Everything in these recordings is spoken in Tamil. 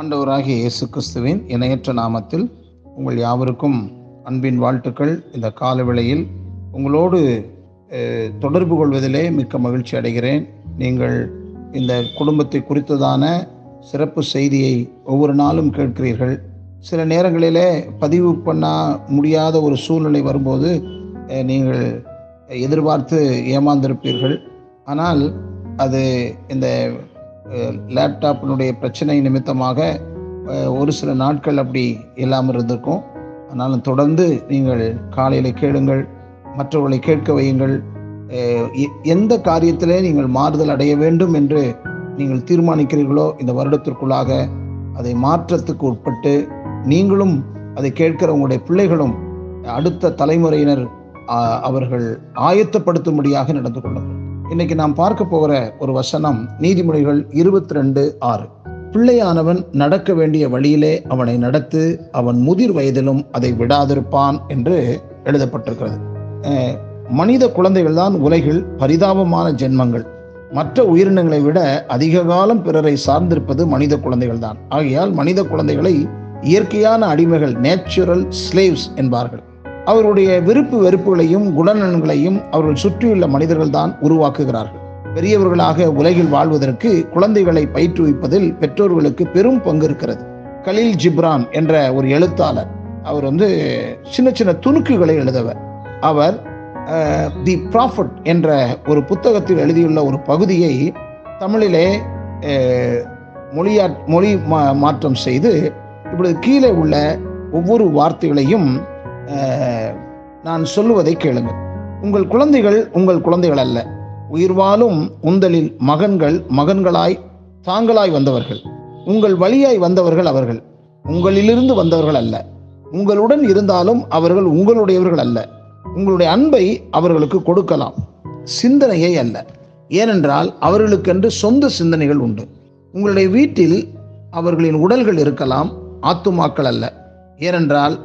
ஆண்டவராகிய இயேசு கிறிஸ்துவின் இணையற்ற நாமத்தில் உங்கள் யாவருக்கும் அன்பின் வாழ்த்துக்கள். இந்த கால விலையில் உங்களோடு தொடர்பு கொள்வதிலே மிக்க மகிழ்ச்சி அடைகிறேன். நீங்கள் இந்த குடும்பத்தை குறித்ததான சிறப்பு செய்தியை ஒவ்வொரு நாளும் கேட்கிறீர்கள். சில நேரங்களிலே பதிவு பண்ண முடியாத ஒரு சூழ்நிலை வரும்போது நீங்கள் எதிர்பார்த்து ஏமாந்திருப்பீர்கள். ஆனால் அது இந்த லேப்டாப்பினுடைய பிரச்சனை நிமித்தமாக ஒரு சில நாட்கள் அப்படி இல்லாமல் இருந்திருக்கும் ஆனாலும் தொடர்ந்து நீங்கள் காலையில் கேளுங்கள் மற்றவர்களை கேட்க வையுங்கள். எ- எந்த காரியத்திலே நீங்கள் மாறுதல் அடைய வேண்டும் என்று நீங்கள் தீர்மானிக்கிறீர்களோ இந்த வருடத்திற்குள்ளாக அதை மாற்றத்துக்கு உட்பட்டு நீங்களும் அதை கேட்கிற உங்களுடைய பிள்ளைகளும் அடுத்த தலைமுறையினர் அவர்கள் ஆயத்தப்படுத்தும்படியாக நடந்து கொள்ளுங்கள் இன்னைக்கு நாம் பார்க்க போகிற ஒரு வசனம் நீதிமொழிகள் இருபத்தி ரெண்டு ஆறு. பிள்ளையானவன் நடக்க வேண்டிய வழியிலே அவனை நடத்து அவன் முதிர் வயதிலும் அதை விடாதிருப்பான் என்று எழுதப்பட்டிருக்கிறது. அஹ், மனித குழந்தைகள் தான் உலகில் பரிதாபமான ஜென்மங்கள். மற்ற உயிரினங்களை விட அதிக காலம் பிறரை சார்ந்திருப்பது மனித குழந்தைகள் தான் ஆகையால் மனித குழந்தைகளை இயற்கையான அடிமைகள் நேச்சுரல் ஸ்லேவ்ஸ் என்பார்கள். அவருடைய விருப்பு வெறுப்புகளையும் குணநலன்களையும் அவர்கள் சுற்றியுள்ள மனிதர்கள் தான் உருவாக்குகிறார்கள். பெரியவர்களாக உலகில் வாழ்வதற்கு குழந்தைகளை பயிற்றுவிப்பதில் பெற்றோர்களுக்கு பெரும் பங்கு இருக்கிறது கலீல் ஜிப்ரான் என்ற ஒரு எழுத்தாளர் அவர் வந்து சின்ன சின்ன துணுக்குகளை எழுதவர். அவர் தி ப்ராஃபட் என்ற ஒரு புத்தகத்தில் எழுதியுள்ள ஒரு பகுதியை தமிழிலே மொழியா மொழி மா- மாற்றம் செய்து இப்படி கீழே உள்ள ஒவ்வொரு வார்த்தைகளையும் நான் சொல்லுவதை கேளுங்கள். உங்கள் குழந்தைகள் உங்கள் குழந்தைகள் அல்ல. உயிர் வாழும் உந்தலில் மகன்கள் மகன்களாய் தாங்களாய் வந்தவர்கள். உங்கள் வழியாய் வந்தவர்கள் அவர்கள். உங்களிலிருந்து வந்தவர்கள் அல்ல. உங்களுடன் இருந்தாலும் அவர்கள் உங்களுடையவர்கள் அல்ல. உங்களுடைய அன்பை அவர்களுக்கு கொடுக்கலாம். சிந்தனையை அல்ல. ஏனென்றால் அவர்களுக்கென்று சொந்த சிந்தனைகள் உண்டு. உங்களுடைய வீட்டில் அவர்களின் உடல்கள் இருக்கலாம் ஆத்துமாக்கள் அல்ல. ஏனென்றால்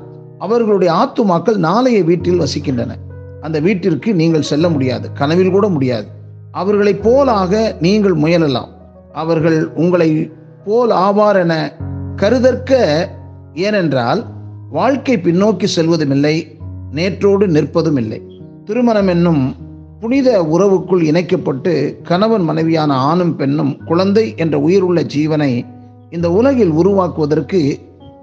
அவர்களுடைய ஆத்துமாக்கள் நாளைய வீட்டில் வசிக்கின்றன. அந்த வீட்டிற்கு நீங்கள் செல்ல முடியாது கனவில் கூட முடியாது. அவர்களைப் போலாக நீங்கள் முயலலாம். அவர்கள் உங்களை போல் ஆவார் என கருதற்க ஏனென்றால் வாழ்க்கை பின்னோக்கி செல்வதும் இல்லை நேற்றோடு நிற்பதும் இல்லை திருமணம் என்னும் புனித உறவுக்குள் இணைக்கப்பட்டு கணவன் மனைவியான ஆணும் பெண்ணும் குழந்தை என்ற உயிருள்ள ஜீவனை இந்த உலகில் உருவாக்குவதற்கு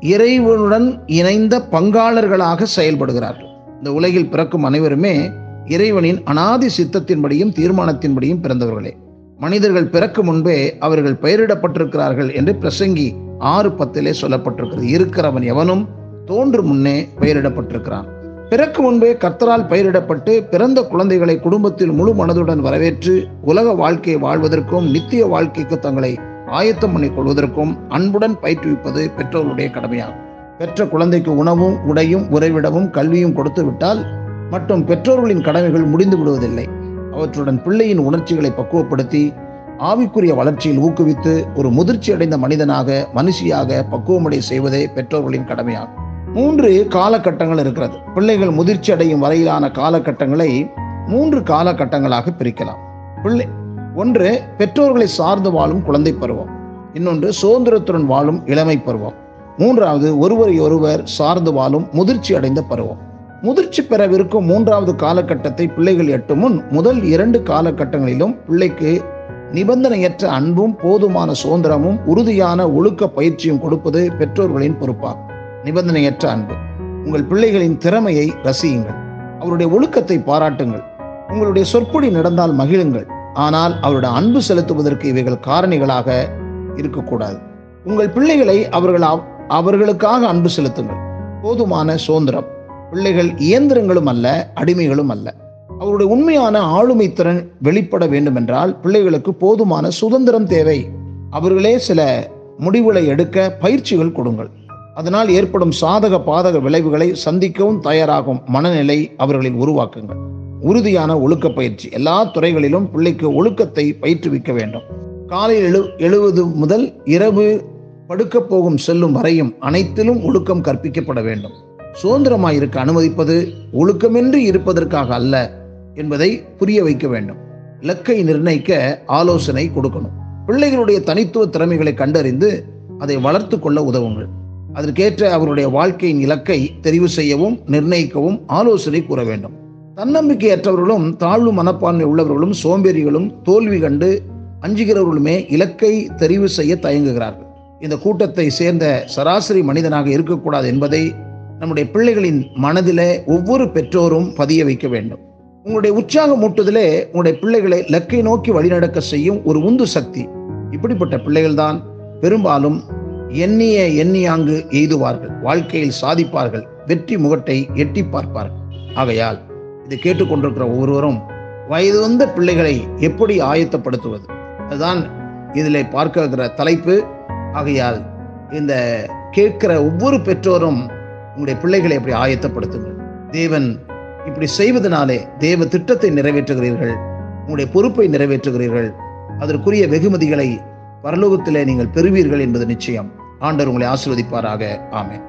இறைவனுடன் இணைந்த பங்காளர்களாக செயல்படுகிறார்கள். இந்த உலகில் பிறக்கும் அனைவருமே இறைவனின் அனாதி சித்தத்தின்படியும் தீர்மானத்தின்படியும் பிறந்தவர்களே. மனிதர்கள் பிறக்கும் முன்பே அவர்கள் பெயரிடப்பட்டிருக்கிறார்கள் என்று பிரசங்கி ஆறு பத்திலே சொல்லப்பட்டிருக்கிறது. இருக்கிறவன் எவனும் தோன்று முன்னே பெயரிடப்பட்டிருக்கிறான். பிறக்கு முன்பே கர்த்தரால் பெயரிடப்பட்டு பிறந்த குழந்தைகளை குடும்பத்தில் முழு மனதுடன் வரவேற்று உலக வாழ்க்கையை வாழ்வதற்கும் நித்திய வாழ்க்கைக்கு தங்களை ஆயத்தம் பண்ணி கொள்வதற்கும் அன்புடன் பயிற்றுவிப்பது பெற்றோருடைய கடமையாகும். பெற்ற குழந்தைக்கு உணவும் உடையும் உறைவிடமும் கல்வியும் கொடுத்து விட்டால் மற்றும் பெற்றோர்களின் கடமைகள் முடிந்து விடுவதில்லை. அவற்றுடன் பிள்ளையின் உணர்ச்சிகளை பக்குவப்படுத்தி ஆவிக்குரிய வளர்ச்சியில் ஊக்குவித்து ஒரு முதிர்ச்சி அடைந்த மனிதனாக மனுஷியாக பக்குவமடை செய்வதே பெற்றோர்களின் கடமையாகும். மூன்று காலகட்டங்கள் இருக்கிறது. பிள்ளைகள் முதிர்ச்சி அடையும் வரையிலான காலகட்டங்களை மூன்று காலகட்டங்களாக பிரிக்கலாம். பிள்ளை ஒன்று பெற்றோர்களை சார்ந்து வாழும் குழந்தை பருவம். இன்னொன்று சுதந்திரத்துடன் வாழும் இளமை பருவம். மூன்றாவது ஒருவரை ஒருவர் சார்ந்து வாழும் முதிர்ச்சி அடைந்த பருவம். முதிர்ச்சி பெறவிருக்கும் மூன்றாவது காலகட்டத்தை பிள்ளைகள் எட்டும் முன் முதல் இரண்டு காலகட்டங்களிலும் பிள்ளைக்கு நிபந்தனையற்ற அன்பும் போதுமான சுதந்திரமும் உறுதியான ஒழுக்க பயிற்சியும் கொடுப்பது பெற்றோர்களின் பொறுப்பாகும் நிபந்தனையற்ற அன்பு. உங்கள் பிள்ளைகளின் திறமையை ரசியுங்கள். அவருடைய ஒழுக்கத்தை பாராட்டுங்கள். உங்களுடைய சொற்பொடி நடந்தால் மகிழுங்கள். ஆனால் அவருடைய அன்பு செலுத்துவதற்கு இவைகள் காரணிகளாக இருக்கக்கூடாது. உங்கள் பிள்ளைகளை அவர்கள் அவர்களுக்காக அன்பு செலுத்துங்கள். போதுமான சுதந்திரம். பிள்ளைகள் இயந்திரங்களும் அல்ல அடிமைகளும் அல்ல. அவருடைய உண்மையான ஆளுமை திறன் வெளிப்பட வேண்டுமென்றால் பிள்ளைகளுக்கு போதுமான சுதந்திரம் தேவை. அவர்களே சில முடிவுகளை எடுக்க பயிற்சிகள் கொடுங்கள். அதனால் ஏற்படும் சாதக பாதக விளைவுகளை சந்திக்கவும் தயாராகும் மனநிலை அவர்களில் உருவாக்குங்கள். உறுதியான ஒழுக்க பயிற்சி. எல்லா துறைகளிலும் பிள்ளைக்கு ஒழுக்கத்தை பயிற்றுவிக்க வேண்டும். காலையில் எழு எழுவது முதல் இரவு படுக்கப் போகும் செல்லும் வரையும் அனைத்திலும் ஒழுக்கம் கற்பிக்கப்பட வேண்டும். சுதந்திரமாய் இருக்க அனுமதிப்பது ஒழுக்கமின்றி இருப்பதற்காக அல்ல என்பதை புரிய வைக்க வேண்டும். இலக்கை நிர்ணயிக்க ஆலோசனை கொடுக்கணும். பிள்ளைகளுடைய தனித்துவ திறமைகளை கண்டறிந்து அதை வளர்த்து கொள்ள உதவுங்கள். அதற்கேற்ற அவருடைய வாழ்க்கையின் இலக்கை தெரிவு செய்யவும் நிர்ணயிக்கவும் ஆலோசனை கூற வேண்டும். தன்னம்பிக்கையற்றவர்களும் தாழ்வு மனப்பான்மை உள்ளவர்களும் சோம்பேறிகளும் தோல்வி கண்டு அஞ்சுகிறவர்களுமே இலக்கை தெரிவு செய்ய தயங்குகிறார்கள். இந்த கூட்டத்தை சேர்ந்த சராசரி மனிதனாக இருக்கக்கூடாது என்பதை நம்முடைய பிள்ளைகளின் மனதிலே ஒவ்வொரு பெற்றோரும் பதிய வைக்க வேண்டும். உங்களுடைய உற்சாகம் மூட்டுதலே உங்களுடைய பிள்ளைகளை இலக்கை நோக்கி வழிநடக்க செய்யும் ஒரு உந்து சக்தி. இப்படிப்பட்ட பிள்ளைகள்தான் பெரும்பாலும் எண்ணிய எண்ணியாங்கு எய்துவார்கள். வாழ்க்கையில் சாதிப்பார்கள். வெற்றி முகட்டை எட்டி பார்ப்பார்கள். ஆகையால் இதை கேட்டுக்கொண்டிருக்கிற ஒவ்வொருவரும் வயது வந்த பிள்ளைகளை எப்படி ஆயத்தப்படுத்துவது? அதுதான் இதில் பார்க்க இருக்கிற தலைப்பு. ஆகையால் இந்த கேட்கிற ஒவ்வொரு பெற்றோரும் உங்களுடைய பிள்ளைகளை எப்படி ஆயத்தப்படுத்துங்கள்? தேவன் இப்படி செய்வதனாலே தேவ திட்டத்தை நிறைவேற்றுகிறீர்கள் உங்களுடைய பொறுப்பை நிறைவேற்றுகிறீர்கள். அதற்குரிய வெகுமதிகளை பரலோகத்திலே நீங்கள் பெறுவீர்கள் என்பது நிச்சயம். ஆண்டவர் உங்களை ஆசிர்வதிப்பாராக. ஆமேன்.